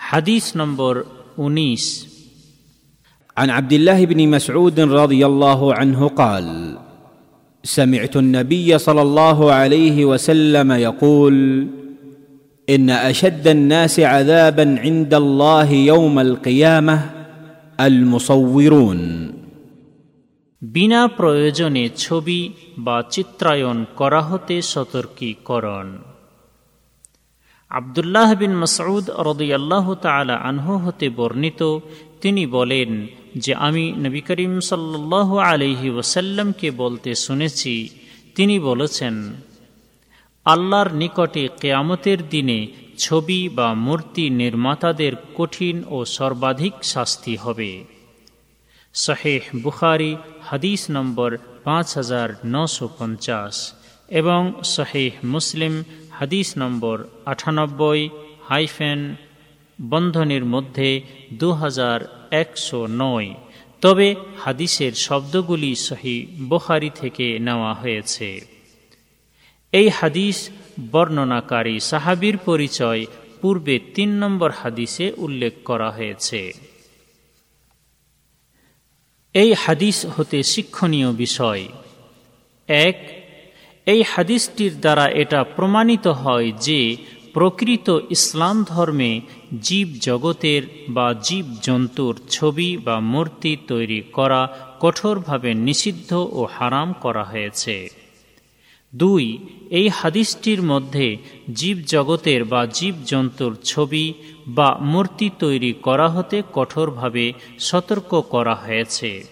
হাদিস নম্বর উনিশ عن عبد الله بن مسعود رضي الله عنه قال سمعت النبي صلى الله عليه وسلم يقول ان اشد الناس عذابا عند الله يوم القيامه المصورون বিনা প্রয়োজনে ছবি বা চিত্রায়ন করা হতে সতর্কীকরণ আবদুল্লাহ বিন মসউদ রদিয়াল্লাহ তালা আনহু হতে বর্ণিত, তিনি বলেন যে আমি নবী করিম সাল্লাহ আলহি ওসাল্লামকে বলতে শুনেছি। তিনি বলেছেন, আল্লাহর নিকটে কেয়ামতের দিনে ছবি বা মূর্তি নির্মাতাদের কঠিন ও সর্বাধিক শাস্তি হবে। শহেহ বুখারি, হাদিস নম্বর পাঁচ হাজার নশো পঞ্চাশ এবং শহেহ মুসলিম হাদিস নম্বর আটানব্বই হাইফেন বন্ধনের মধ্যে দু একশো নয়। তবে হাদিসের শব্দগুলি সহি বোহারি থেকে নেওয়া হয়েছে। এই হাদিস বর্ণনাকারী সাহাবির পরিচয় পূর্বে তিন নম্বর হাদিসে উল্লেখ করা হয়েছে। এই হাদিস হতে শিক্ষণীয় বিষয়। এক এই হাদিসটির দ্বারা এটা প্রমাণিত হয় যে প্রকৃত ইসলাম ধর্মে জীব জগতের বা জীব জন্তুর ছবি বা মূর্তি তৈরি করা কঠোরভাবে নিষিদ্ধ ও হারাম করা হয়েছে। দুই, এই হাদিসটির মধ্যে জীব জগতের বা জীব জন্তুর ছবি বা মূর্তি তৈরি করা হতে কঠোরভাবে সতর্ক করা হয়েছে।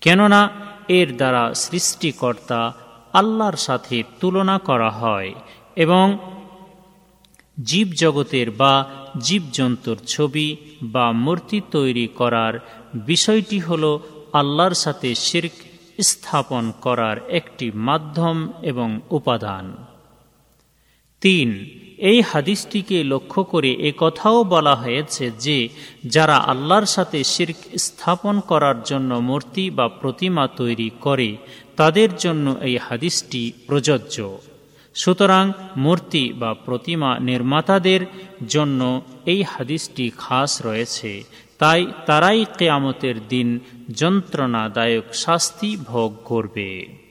কেননা এর দ্বারা সৃষ্টিকর্তা আল্লাহর সাথে তুলনা করা হয় এবং জীবজগতের বা জীবজন্তুর ছবি বা মূর্তি তৈরি করার বিষয়টি হল আল্লাহর সাথে শির্ক স্থাপন করার একটি মাধ্যম এবং উপাদান। তিন এই হাদিসটিকে লক্ষ্য করে এ কথাও বলা হয়েছে যে, যারা আল্লাহর সাথে শির্ক স্থাপন করার জন্য মূর্তি বা প্রতিমা তৈরি করে, তাদের জন্য এই হাদিসটি প্রযোজ্য। সুতরাং মূর্তি বা প্রতিমা নির্মাতাদের জন্য এই হাদিসটি খাস রয়েছে। তাই তারাই কেয়ামতের দিন যন্ত্রণাদায়ক শাস্তি ভোগ করবে।